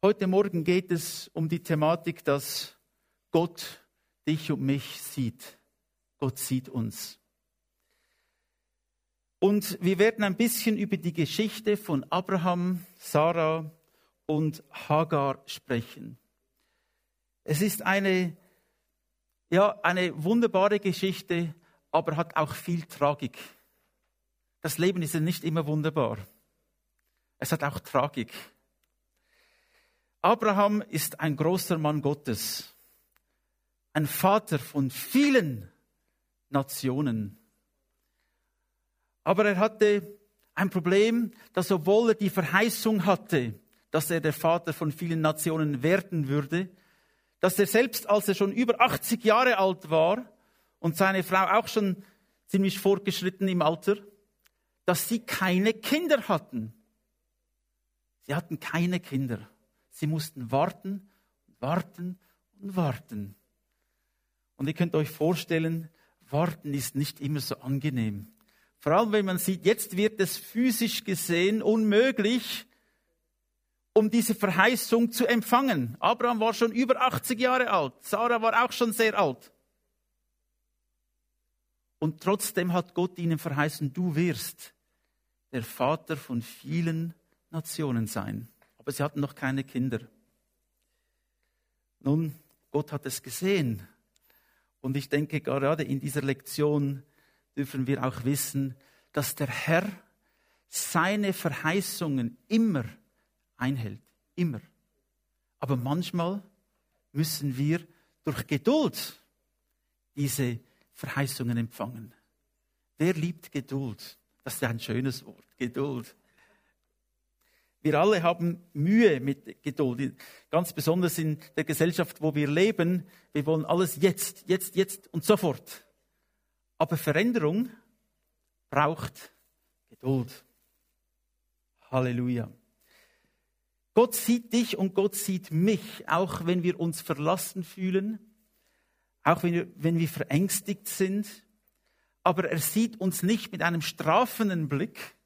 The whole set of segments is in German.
Heute Morgen geht es um die Thematik, dass Gott dich und mich sieht. Gott sieht uns. Und wir werden ein bisschen über die Geschichte von Abraham, Sarah und Hagar sprechen. Es ist eine, ja, eine wunderbare Geschichte, aber hat auch viel Tragik. Das Leben ist ja nicht immer wunderbar. Es hat auch Tragik. Abraham ist ein großer Mann Gottes, ein Vater von vielen Nationen. Aber er hatte ein Problem, dass obwohl er die Verheißung hatte, dass er der Vater von vielen Nationen werden würde, dass er selbst, als er schon über 80 Jahre alt war und seine Frau auch schon ziemlich fortgeschritten im Alter, dass sie keine Kinder hatten. Sie hatten keine Kinder. Sie mussten warten, warten und warten. Und ihr könnt euch vorstellen, warten ist nicht immer so angenehm. Vor allem, wenn man sieht, jetzt wird es physisch gesehen unmöglich, um diese Verheißung zu empfangen. Abraham war schon über 80 Jahre alt, Sarah war auch schon sehr alt. Und trotzdem hat Gott ihnen verheißen, du wirst der Vater von vielen Nationen sein. Aber sie hatten noch keine Kinder. Nun, Gott hat es gesehen. Und ich denke, gerade in dieser Lektion dürfen wir auch wissen, dass der Herr seine Verheißungen immer einhält. Immer. Aber manchmal müssen wir durch Geduld diese Verheißungen empfangen. Wer liebt Geduld? Das ist ein schönes Wort, Geduld. Wir alle haben Mühe mit Geduld, ganz besonders in der Gesellschaft, wo wir leben. Wir wollen alles jetzt, jetzt, jetzt und sofort. Aber Veränderung braucht Geduld. Halleluja. Gott sieht dich und Gott sieht mich, auch wenn wir uns verlassen fühlen, auch wenn wir, wenn wir verängstigt sind. Aber er sieht uns nicht mit einem strafenden Blick,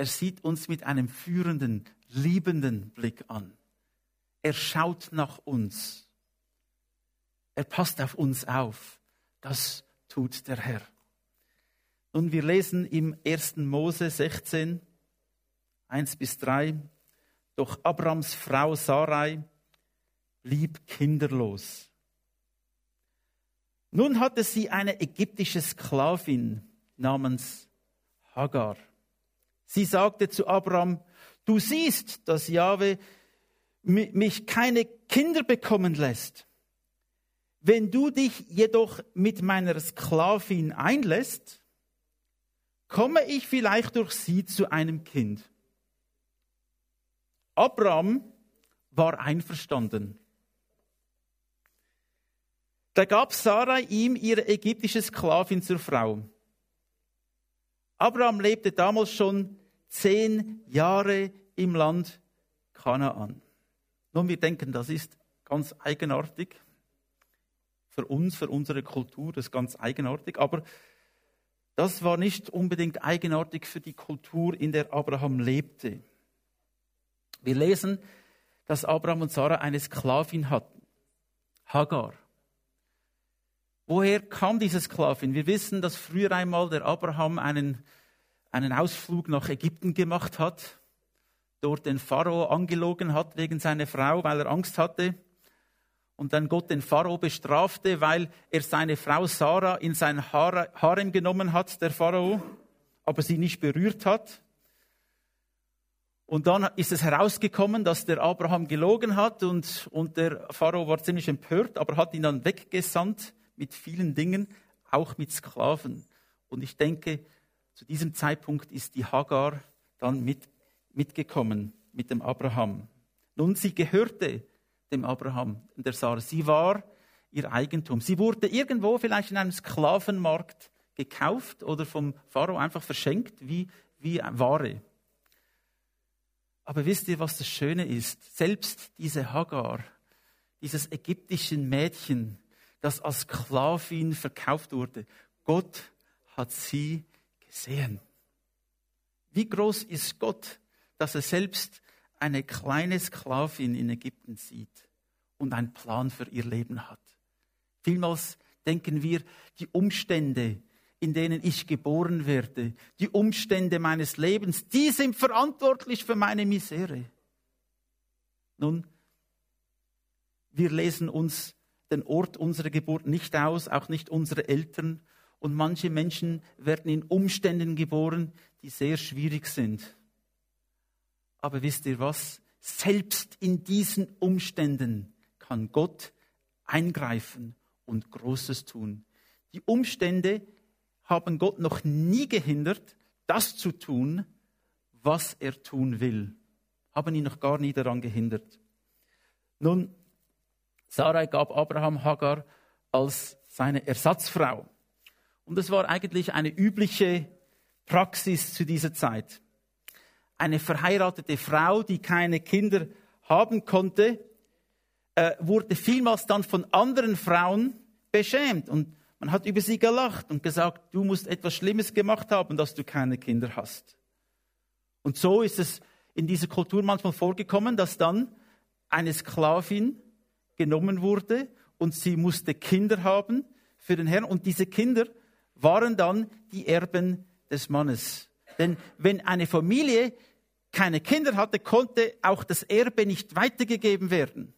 er sieht uns mit einem führenden, liebenden Blick an. Er schaut nach uns. Er passt auf uns auf. Das tut der Herr. Und wir lesen im 1. Mose 16, 1 bis 3. Doch Abrams Frau Sarai blieb kinderlos. Nun hatte sie eine ägyptische Sklavin namens Hagar. Sie sagte zu Abraham, du siehst, dass Jahwe mich keine Kinder bekommen lässt. Wenn du dich jedoch mit meiner Sklavin einlässt, komme ich vielleicht durch sie zu einem Kind. Abraham war einverstanden. Da gab Sarai ihm ihre ägyptische Sklavin zur Frau. Abraham lebte damals schon zehn Jahre im Land Kanaan. Nun, wir denken, das ist ganz eigenartig. Für uns, für unsere Kultur, das ist ganz eigenartig. Aber das war nicht unbedingt eigenartig für die Kultur, in der Abraham lebte. Wir lesen, dass Abraham und Sarah eine Sklavin hatten, Hagar. Woher kam diese Sklavin? Wir wissen, dass früher einmal der Abraham einen, einen Ausflug nach Ägypten gemacht hat, dort den Pharao angelogen hat wegen seiner Frau, weil er Angst hatte. Und dann Gott den Pharao bestrafte, weil er seine Frau Sarah in sein Harem genommen hat, der Pharao, aber sie nicht berührt hat. Und dann ist es herausgekommen, dass der Abraham gelogen hat und, und der Pharao war ziemlich empört, aber hat ihn dann weggesandt mit vielen Dingen, auch mit Sklaven. Und ich denke, zu diesem Zeitpunkt ist die Hagar dann mit, mitgekommen mit dem Abraham. Nun, sie gehörte dem Abraham und der Sarah. Sie war ihr Eigentum. Sie wurde irgendwo vielleicht in einem Sklavenmarkt gekauft oder vom Pharao einfach verschenkt wie, wie Ware. Aber wisst ihr, was das Schöne ist? Selbst diese Hagar, dieses ägyptische Mädchen, das als Sklavin verkauft wurde, Gott hat sie gesehen. Wie groß ist Gott, dass er selbst eine kleine Sklavin in Ägypten sieht und einen Plan für ihr Leben hat. Vielmals denken wir, die Umstände, in denen ich geboren werde, die Umstände meines Lebens, die sind verantwortlich für meine Misere. Nun, wir lesen uns den Ort unserer Geburt nicht aus, auch nicht unsere Eltern. Und manche Menschen werden in Umständen geboren, die sehr schwierig sind. Aber wisst ihr was? Selbst in diesen Umständen kann Gott eingreifen und Großes tun. Die Umstände haben Gott noch nie gehindert, das zu tun, was er tun will. Haben ihn noch gar nie daran gehindert. Nun, Sarai gab Abraham Hagar als seine Ersatzfrau. Und es war eigentlich eine übliche Praxis zu dieser Zeit. Eine verheiratete Frau, die keine Kinder haben konnte, äh, wurde vielmals dann von anderen Frauen beschämt. Und man hat über sie gelacht und gesagt, du musst etwas Schlimmes gemacht haben, dass du keine Kinder hast. Und so ist es in dieser Kultur manchmal vorgekommen, dass dann eine Sklavin genommen wurde und sie musste Kinder haben für den Herrn. Und diese Kinder waren dann die Erben des Mannes. Denn wenn eine Familie keine Kinder hatte, konnte auch das Erbe nicht weitergegeben werden.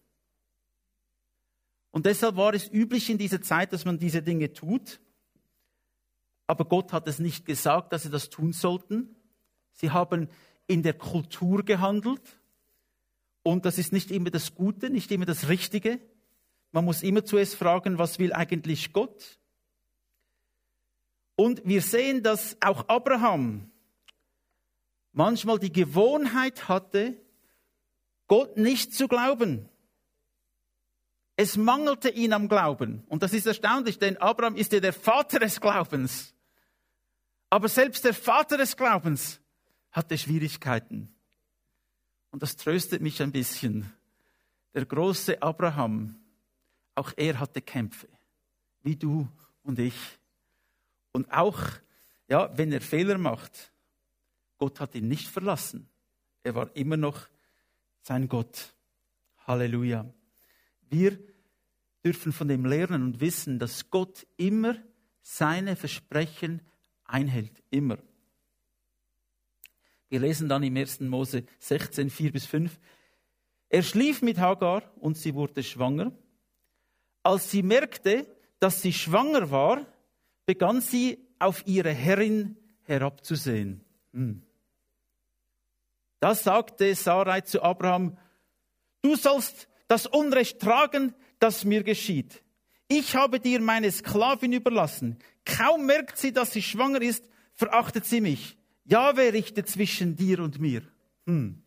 Und deshalb war es üblich in dieser Zeit, dass man diese Dinge tut. Aber Gott hat es nicht gesagt, dass sie das tun sollten. Sie haben in der Kultur gehandelt. Und das ist nicht immer das Gute, nicht immer das Richtige. Man muss immer zuerst fragen, was will eigentlich Gott? Und wir sehen, dass auch Abraham manchmal die Gewohnheit hatte, Gott nicht zu glauben. Es mangelte ihn am Glauben. Und das ist erstaunlich, denn Abraham ist ja der Vater des Glaubens. Aber selbst der Vater des Glaubens hatte Schwierigkeiten. Und das tröstet mich ein bisschen. Der große Abraham, auch er hatte Kämpfe, wie du und ich. Und auch, ja, wenn er Fehler macht, Gott hat ihn nicht verlassen. Er war immer noch sein Gott. Halleluja. Wir dürfen von dem lernen und wissen, dass Gott immer seine Versprechen einhält. Immer. Wir lesen dann im 1. Mose 16, 4 bis 5. Er schlief mit Hagar und sie wurde schwanger. Als sie merkte, dass sie schwanger war, begann sie auf ihre Herrin herabzusehen. Hm. Da sagte Sarai zu Abraham, du sollst das Unrecht tragen, das mir geschieht. Ich habe dir meine Sklavin überlassen. Kaum merkt sie, dass sie schwanger ist, verachtet sie mich. Jahwe richtet zwischen dir und mir. Hm.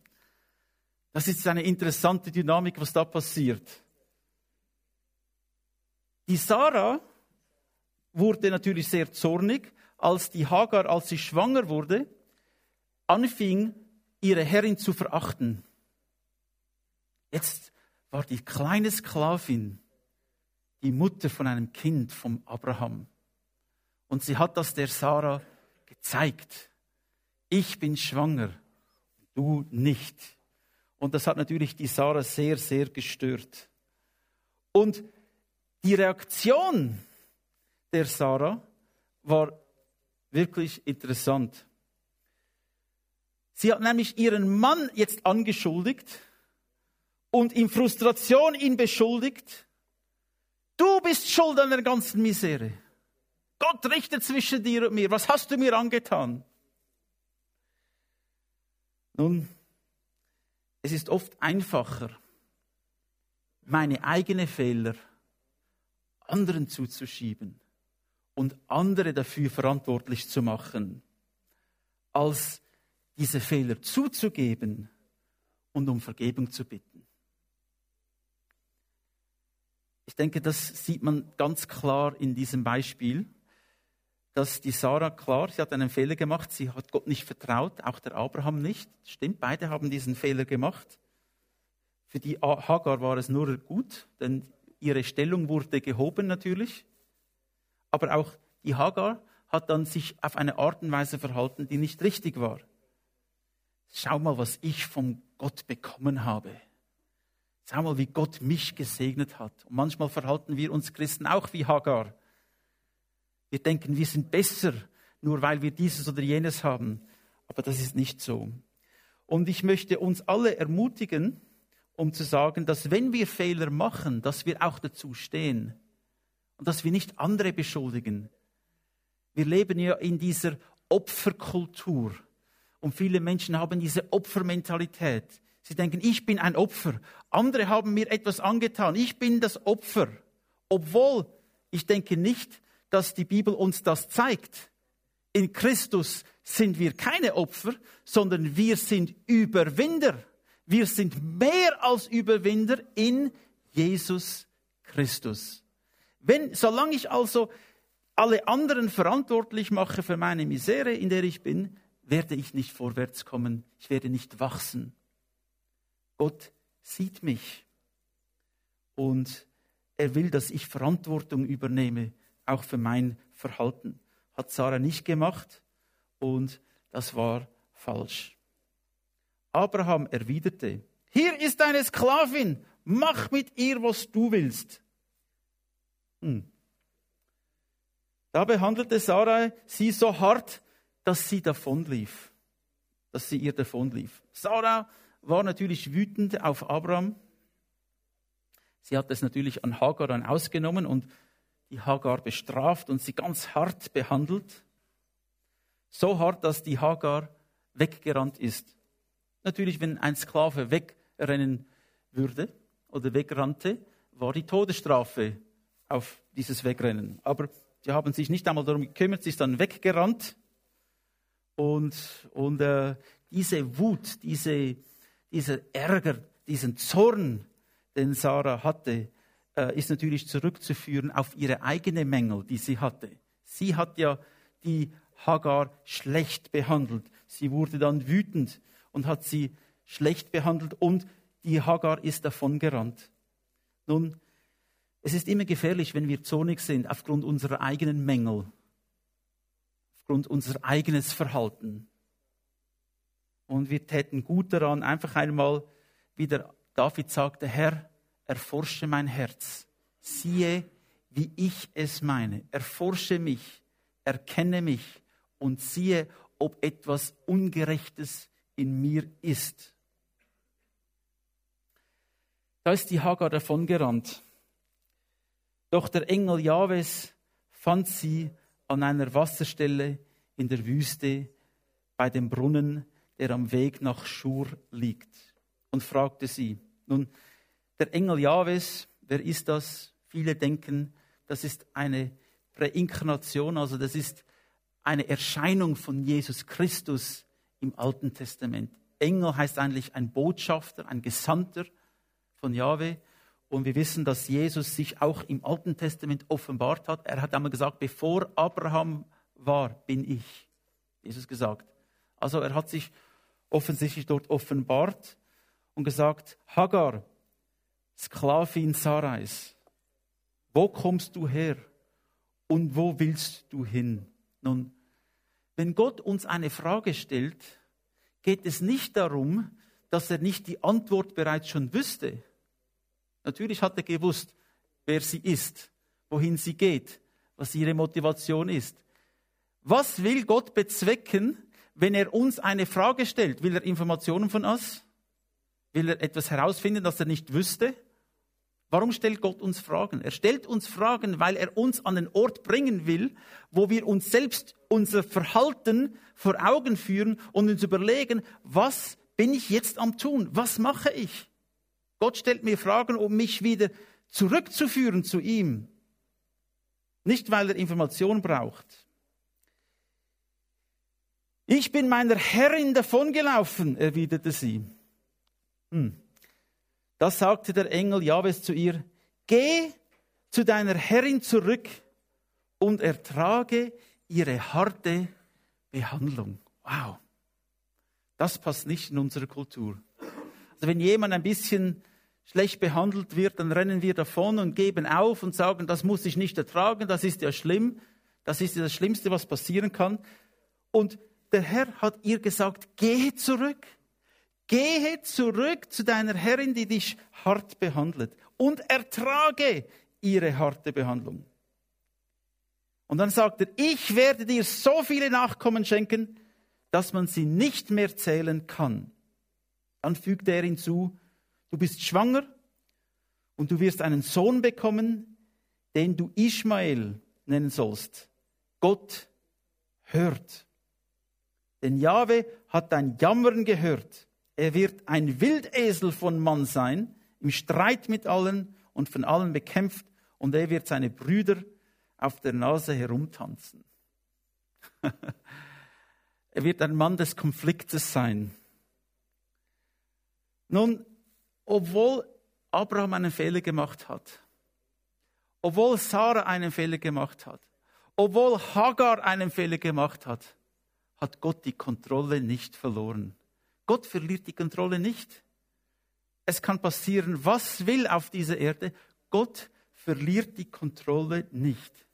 Das ist eine interessante Dynamik, was da passiert. Die Sarah wurde natürlich sehr zornig, als die Hagar, als sie schwanger wurde, anfing, ihre Herrin zu verachten. Jetzt war die kleine Sklavin die Mutter von einem Kind vom Abraham. Und sie hat das der Sarah gezeigt. Ich bin schwanger, du nicht. Und das hat natürlich die Sarah sehr, sehr gestört. Und die Reaktion der Sarah war wirklich interessant. Sie hat nämlich ihren Mann jetzt angeschuldigt und in Frustration ihn beschuldigt, du bist schuld an der ganzen Misere. Gott richtet zwischen dir und mir. Was hast du mir angetan? Nun, es ist oft einfacher, meine eigenen Fehler anderen zuzuschieben und andere dafür verantwortlich zu machen, als diese Fehler zuzugeben und um Vergebung zu bitten. Ich denke, das sieht man ganz klar in diesem Beispiel, dass die Sarah klar, sie hat einen Fehler gemacht, sie hat Gott nicht vertraut, auch der Abraham nicht. Stimmt, beide haben diesen Fehler gemacht. Für die Hagar war es nur gut, denn ihre Stellung wurde gehoben natürlich. Aber auch die Hagar hat dann sich auf eine Art und Weise verhalten, die nicht richtig war. schau mal, was ich von Gott bekommen habe. Schau mal, wie Gott mich gesegnet hat. Und manchmal verhalten wir uns Christen auch wie Hagar. Wir denken, wir sind besser, nur weil wir dieses oder jenes haben. Aber das ist nicht so. Und ich möchte uns alle ermutigen, um zu sagen, dass wenn wir Fehler machen, dass wir auch dazu stehen und dass wir nicht andere beschuldigen. Wir leben ja in dieser Opferkultur und viele Menschen haben diese Opfermentalität. Sie denken, ich bin ein Opfer. Andere haben mir etwas angetan. Ich bin das Opfer. Obwohl ich denke nicht, dass die Bibel uns das zeigt. In Christus sind wir keine Opfer, sondern wir sind Überwinder. Wir sind mehr als Überwinder in Jesus Christus. Wenn, solange ich also alle anderen verantwortlich mache für meine Misere, in der ich bin, werde ich nicht vorwärts kommen. Ich werde nicht wachsen. Gott sieht mich und er will, dass ich Verantwortung übernehme, auch für mein Verhalten. Hat Sarah nicht gemacht und das war falsch. Abraham erwiderte, hier ist deine Sklavin, mach mit ihr, was du willst. Hm. Da behandelte Sarah sie so hart, dass sie davonlief. Dass sie ihr davonlief. Sarah war natürlich wütend auf Abraham. Sie hat es natürlich an Hagar dann ausgenommen und die Hagar bestraft und sie ganz hart behandelt. So hart, dass die Hagar weggerannt ist. Natürlich, wenn ein Sklave wegrennen würde oder wegrannte, war die Todesstrafe auf dieses Wegrennen. Aber sie haben sich nicht einmal darum gekümmert, sie ist dann weggerannt. Und, und äh, diese Wut, diese, dieser Ärger, diesen Zorn, den Sarah hatte, äh, ist natürlich zurückzuführen auf ihre eigene Mängel, die sie hatte. Sie hat ja die Hagar schlecht behandelt. Sie wurde dann wütend und hat sie schlecht behandelt und die Hagar ist davon gerannt. Nun, es ist immer gefährlich, wenn wir zornig sind aufgrund unserer eigenen Mängel, aufgrund unser eigenes Verhalten. Und wir täten gut daran, einfach einmal, wie der David sagte, Herr, erforsche mein Herz, siehe, wie ich es meine, erforsche mich, erkenne mich und siehe, ob etwas Ungerechtes in mir ist. Da ist die Hagar davongerannt. Doch der Engel Jahwes fand sie an einer Wasserstelle in der Wüste bei dem Brunnen, der am Weg nach Schur liegt, und fragte sie. Nun, der Engel Jahwes, wer ist das? Viele denken, das ist eine Präinkarnation, also das ist eine Erscheinung von Jesus Christus im Alten Testament. Engel heißt eigentlich ein Botschafter, ein Gesandter von Jahwe. Und wir wissen, dass Jesus sich auch im Alten Testament offenbart hat. Er hat einmal gesagt, bevor Abraham war, bin ich. Jesus gesagt. Also er hat sich offensichtlich dort offenbart und gesagt, Hagar, Sklavin Sarais, wo kommst du her und wo willst du hin? Nun, wenn Gott uns eine Frage stellt, geht es nicht darum, dass er nicht die Antwort bereits schon wüsste. Natürlich hat er gewusst, wer sie ist, wohin sie geht, was ihre Motivation ist. Was will Gott bezwecken, wenn er uns eine Frage stellt? Will er Informationen von uns? Will er etwas herausfinden, das er nicht wüsste? Warum stellt Gott uns Fragen? Er stellt uns Fragen, weil er uns an den Ort bringen will, wo wir uns selbst unser Verhalten vor Augen führen und uns überlegen, was bin ich jetzt am tun? Was mache ich? Gott stellt mir Fragen, um mich wieder zurückzuführen zu ihm. Nicht, weil er Information braucht. Ich bin meiner Herrin davongelaufen, erwiderte sie. Hm. Das sagte der Engel Jahwes zu ihr, geh zu deiner Herrin zurück und ertrage ihre harte Behandlung. Wow. Das passt nicht in unsere Kultur. Also wenn jemand ein bisschen schlecht behandelt wird, dann rennen wir davon und geben auf und sagen, das muss ich nicht ertragen, das ist ja schlimm, das ist ja das Schlimmste, was passieren kann. Und der Herr hat ihr gesagt, geh zurück, Gehe zurück zu deiner Herrin, die dich hart behandelt, und ertrage ihre harte Behandlung. Und dann sagt er, ich werde dir so viele Nachkommen schenken, dass man sie nicht mehr zählen kann. Dann fügte er hinzu, du bist schwanger und du wirst einen Sohn bekommen, den du Ismael nennen sollst. Gott hört. Denn Jahwe hat dein Jammern gehört. Er wird ein Wildesel von Mann sein, im Streit mit allen und von allen bekämpft, und er wird seine Brüder auf der Nase herumtanzen. er wird ein Mann des Konfliktes sein. Nun, obwohl Abraham einen Fehler gemacht hat, obwohl Sarah einen Fehler gemacht hat, obwohl Hagar einen Fehler gemacht hat, hat Gott die Kontrolle nicht verloren. Gott verliert die Kontrolle nicht. Es kann passieren, was will auf dieser Erde. Gott verliert die Kontrolle nicht.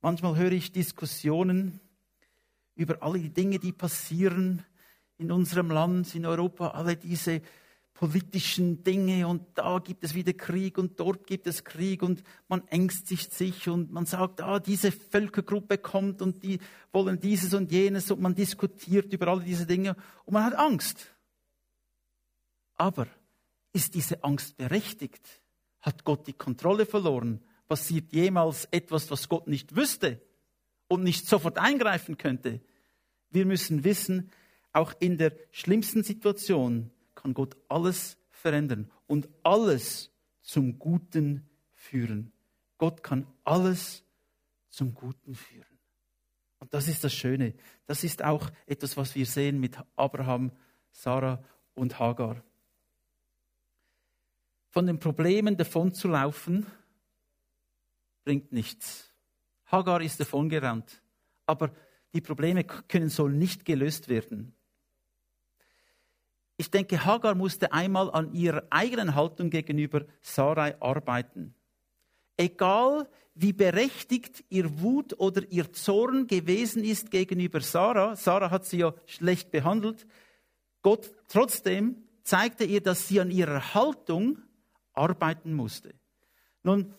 Manchmal höre ich Diskussionen über alle die Dinge, die passieren in unserem Land, in Europa, alle diese politischen Dinge und da gibt es wieder Krieg und dort gibt es Krieg und man ängstigt sich und man sagt, ah, diese Völkergruppe kommt und die wollen dieses und jenes und man diskutiert über alle diese Dinge und man hat Angst. Aber ist diese Angst berechtigt? Hat Gott die Kontrolle verloren? Passiert jemals etwas, was Gott nicht wüsste und nicht sofort eingreifen könnte? Wir müssen wissen, auch in der schlimmsten Situation kann Gott alles verändern und alles zum Guten führen. Gott kann alles zum Guten führen. Und das ist das Schöne. Das ist auch etwas, was wir sehen mit Abraham, Sarah und Hagar. Von den Problemen davonzulaufen, bringt nichts. Hagar ist davongerannt, aber die Probleme können so nicht gelöst werden. Ich denke, Hagar musste einmal an ihrer eigenen Haltung gegenüber Sarai arbeiten. Egal wie berechtigt ihr Wut oder ihr Zorn gewesen ist gegenüber Sarah, Sarah hat sie ja schlecht behandelt, Gott trotzdem zeigte ihr, dass sie an ihrer Haltung arbeiten musste. Nun,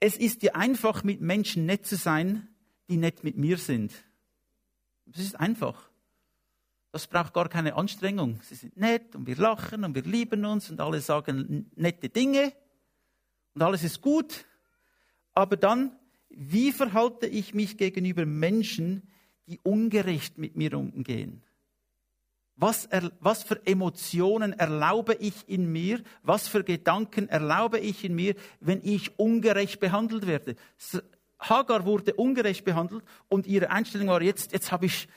es ist ja einfach, mit Menschen nett zu sein, die nett mit mir sind. Das ist einfach. Das braucht gar keine Anstrengung. Sie sind nett und wir lachen und wir lieben uns und alle sagen nette Dinge und alles ist gut. Aber dann, wie verhalte ich mich gegenüber Menschen, die ungerecht mit mir umgehen? Was, was, für Emotionen erlaube ich in mir? Was für Gedanken erlaube ich in mir, wenn ich ungerecht behandelt werde? Hagar wurde ungerecht behandelt und ihre Einstellung war jetzt, jetzt habe ich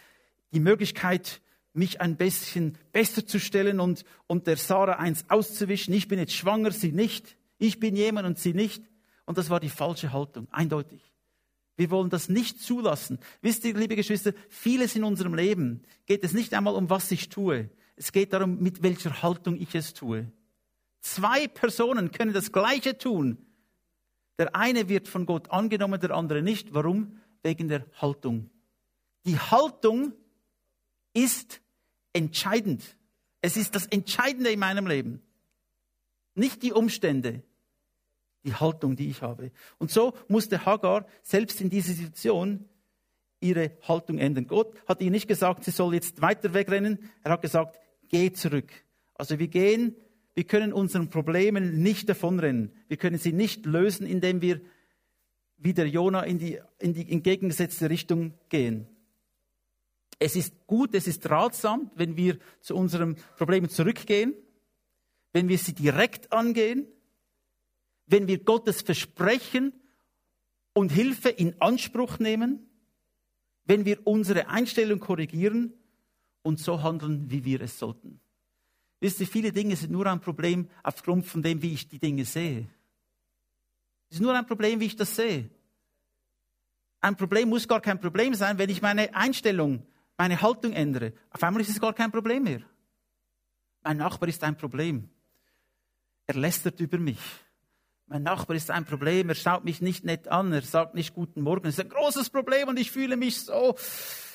die Möglichkeit, mich ein bisschen besser zu stellen und, und der Sarah eins auszuwischen. Ich bin jetzt schwanger, sie nicht. Ich bin jemand und sie nicht. Und das war die falsche Haltung, eindeutig. Wir wollen das nicht zulassen. Wisst ihr, liebe Geschwister, vieles in unserem Leben geht es nicht einmal um, was ich tue. Es geht darum, mit welcher Haltung ich es tue. Zwei Personen können das Gleiche tun. Der eine wird von Gott angenommen, der andere nicht. Warum? Wegen der Haltung. Die Haltung ist entscheidend. Es ist das Entscheidende in meinem Leben. Nicht die Umstände, die Haltung, die ich habe. Und so musste Hagar selbst in dieser Situation ihre Haltung ändern. Gott hat ihr nicht gesagt, sie soll jetzt weiter wegrennen. Er hat gesagt, geh zurück. Also wir gehen, wir können unseren Problemen nicht davonrennen. Wir können sie nicht lösen, indem wir wie der Jona in die, in die entgegengesetzte Richtung gehen. Es ist gut, es ist ratsam, wenn wir zu unseren Problemen zurückgehen, wenn wir sie direkt angehen, wenn wir Gottes Versprechen und Hilfe in Anspruch nehmen, wenn wir unsere Einstellung korrigieren und so handeln, wie wir es sollten. Wisst ihr, viele Dinge sind nur ein Problem aufgrund von dem, wie ich die Dinge sehe. Es ist nur ein Problem, wie ich das sehe. Ein Problem muss gar kein Problem sein, wenn ich meine Einstellung meine Haltung ändere, auf einmal ist es gar kein Problem mehr. Mein Nachbar ist ein Problem. Er lästert über mich. Mein Nachbar ist ein Problem, er schaut mich nicht nett an, er sagt nicht guten Morgen. Das ist ein großes Problem und ich fühle mich so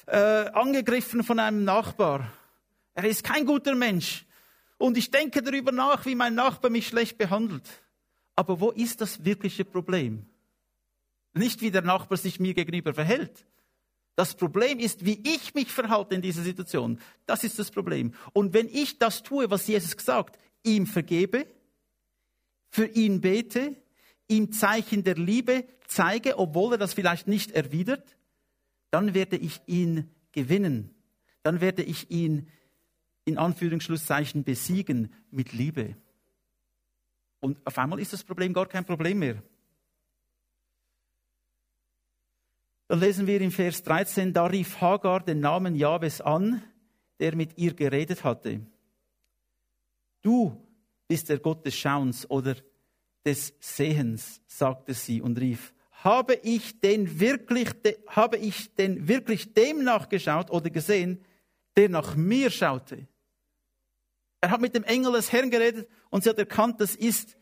äh, angegriffen von einem Nachbar. Er ist kein guter Mensch. und ich denke darüber nach, wie mein Nachbar mich schlecht behandelt. Aber wo ist das wirkliche Problem? Nicht wie der Nachbar sich mir gegenüber verhält. Das Problem ist, wie ich mich verhalte in dieser Situation. Das ist das Problem. Und wenn ich das tue, was Jesus gesagt, ihm vergebe, für ihn bete, ihm Zeichen der Liebe zeige, obwohl er das vielleicht nicht erwidert, dann werde ich ihn gewinnen. Dann werde ich ihn in Anführungsschlusszeichen besiegen mit Liebe. Und auf einmal ist das Problem gar kein Problem mehr. Dann lesen wir im Vers 13, da rief Hagar den Namen Jahwes an, der mit ihr geredet hatte. Du bist der Gott des Schauens oder des Sehens, sagte sie und rief, habe ich denn wirklich, habe ich denn wirklich dem nachgeschaut oder gesehen, der nach mir schaute? Er hat mit dem Engel des Herrn geredet und sie hat erkannt, das ist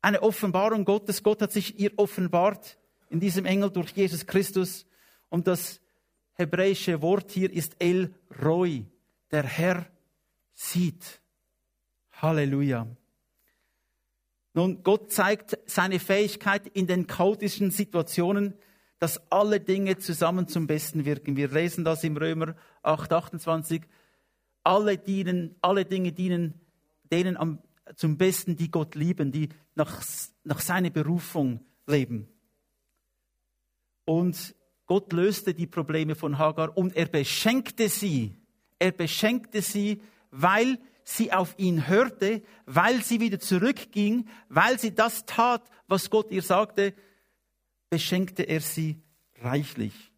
eine Offenbarung Gottes. Gott hat sich ihr offenbart in diesem Engel durch Jesus Christus. Und das hebräische Wort hier ist El Roi. Der Herr sieht. Halleluja. Nun, Gott zeigt seine Fähigkeit in den chaotischen Situationen, dass alle Dinge zusammen zum Besten wirken. Wir lesen das im Römer 8, 28. Alle, dienen, alle Dinge dienen denen am, zum Besten, die Gott lieben, die nach, nach seiner Berufung leben. Und Gott löste die Probleme von Hagar und er beschenkte sie. Er beschenkte sie, weil sie auf ihn hörte, weil sie wieder zurückging, weil sie das tat, was Gott ihr sagte, beschenkte er sie reichlich.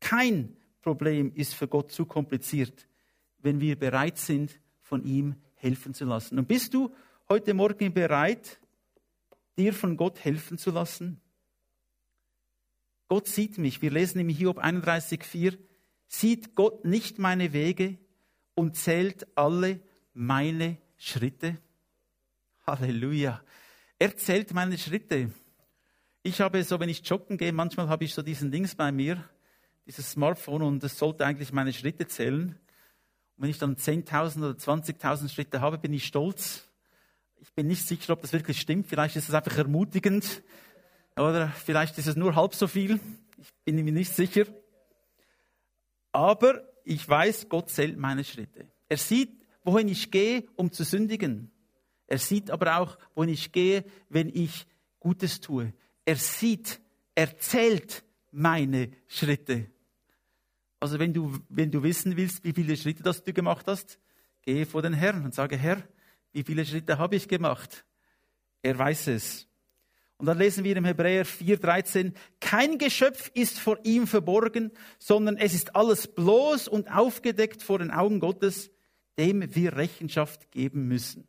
Kein Problem ist für Gott zu kompliziert, wenn wir bereit sind, von ihm helfen zu lassen. Und bist du heute Morgen bereit, dir von Gott helfen zu lassen? Gott sieht mich. Wir lesen im Hiob 31,4. Sieht Gott nicht meine Wege und zählt alle meine Schritte? Halleluja. Er zählt meine Schritte. Ich habe so, wenn ich joggen gehe, manchmal habe ich so diesen Dings bei mir, dieses Smartphone und das sollte eigentlich meine Schritte zählen. Und wenn ich dann 10.000 oder 20.000 Schritte habe, bin ich stolz. Ich bin nicht sicher, ob das wirklich stimmt. Vielleicht ist es einfach ermutigend. Oder vielleicht ist es nur halb so viel. Ich bin mir nicht sicher. Aber ich weiß, Gott zählt meine Schritte. Er sieht, wohin ich gehe, um zu sündigen. Er sieht aber auch, wohin ich gehe, wenn ich Gutes tue. Er sieht, er zählt meine Schritte. Also wenn du, wenn du wissen willst, wie viele Schritte das du gemacht hast, gehe vor den Herrn und sage, Herr, wie viele Schritte habe ich gemacht? Er weiß es. Und dann lesen wir im Hebräer 4,13, kein Geschöpf ist vor ihm verborgen, sondern es ist alles bloß und aufgedeckt vor den Augen Gottes, dem wir Rechenschaft geben müssen.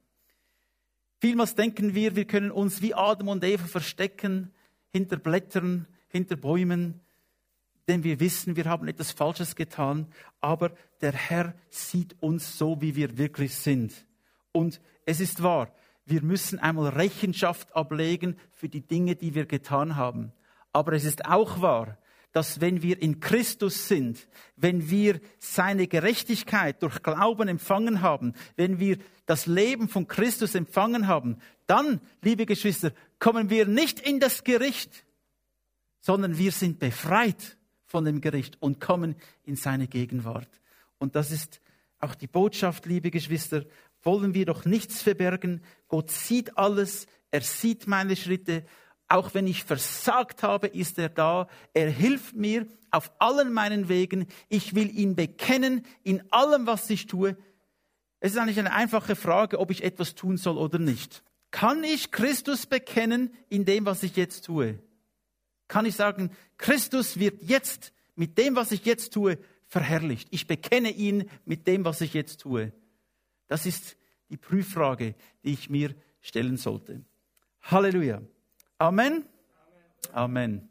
Vielmals denken wir, wir können uns wie Adam und Eva verstecken, hinter Blättern, hinter Bäumen, denn wir wissen, wir haben etwas Falsches getan, aber der Herr sieht uns so, wie wir wirklich sind. Und es ist wahr, wir müssen einmal Rechenschaft ablegen für die Dinge, die wir getan haben. Aber es ist auch wahr, dass wenn wir in Christus sind, wenn wir seine Gerechtigkeit durch Glauben empfangen haben, wenn wir das Leben von Christus empfangen haben, dann, liebe Geschwister, kommen wir nicht in das Gericht, sondern wir sind befreit von dem Gericht und kommen in seine Gegenwart. Und das ist auch die Botschaft, liebe Geschwister, wollen wir doch nichts verbergen. Gott sieht alles, er sieht meine Schritte. Auch wenn ich versagt habe, ist er da. Er hilft mir auf allen meinen Wegen. Ich will ihn bekennen in allem, was ich tue. Es ist eigentlich eine einfache Frage, ob ich etwas tun soll oder nicht. Kann ich Christus bekennen in dem, was ich jetzt tue? Kann ich sagen, Christus wird jetzt mit dem, was ich jetzt tue, verherrlicht. Ich bekenne ihn mit dem, was ich jetzt tue. Das ist die Prüffrage, die ich mir stellen sollte. Halleluja. Amen. Amen. Amen.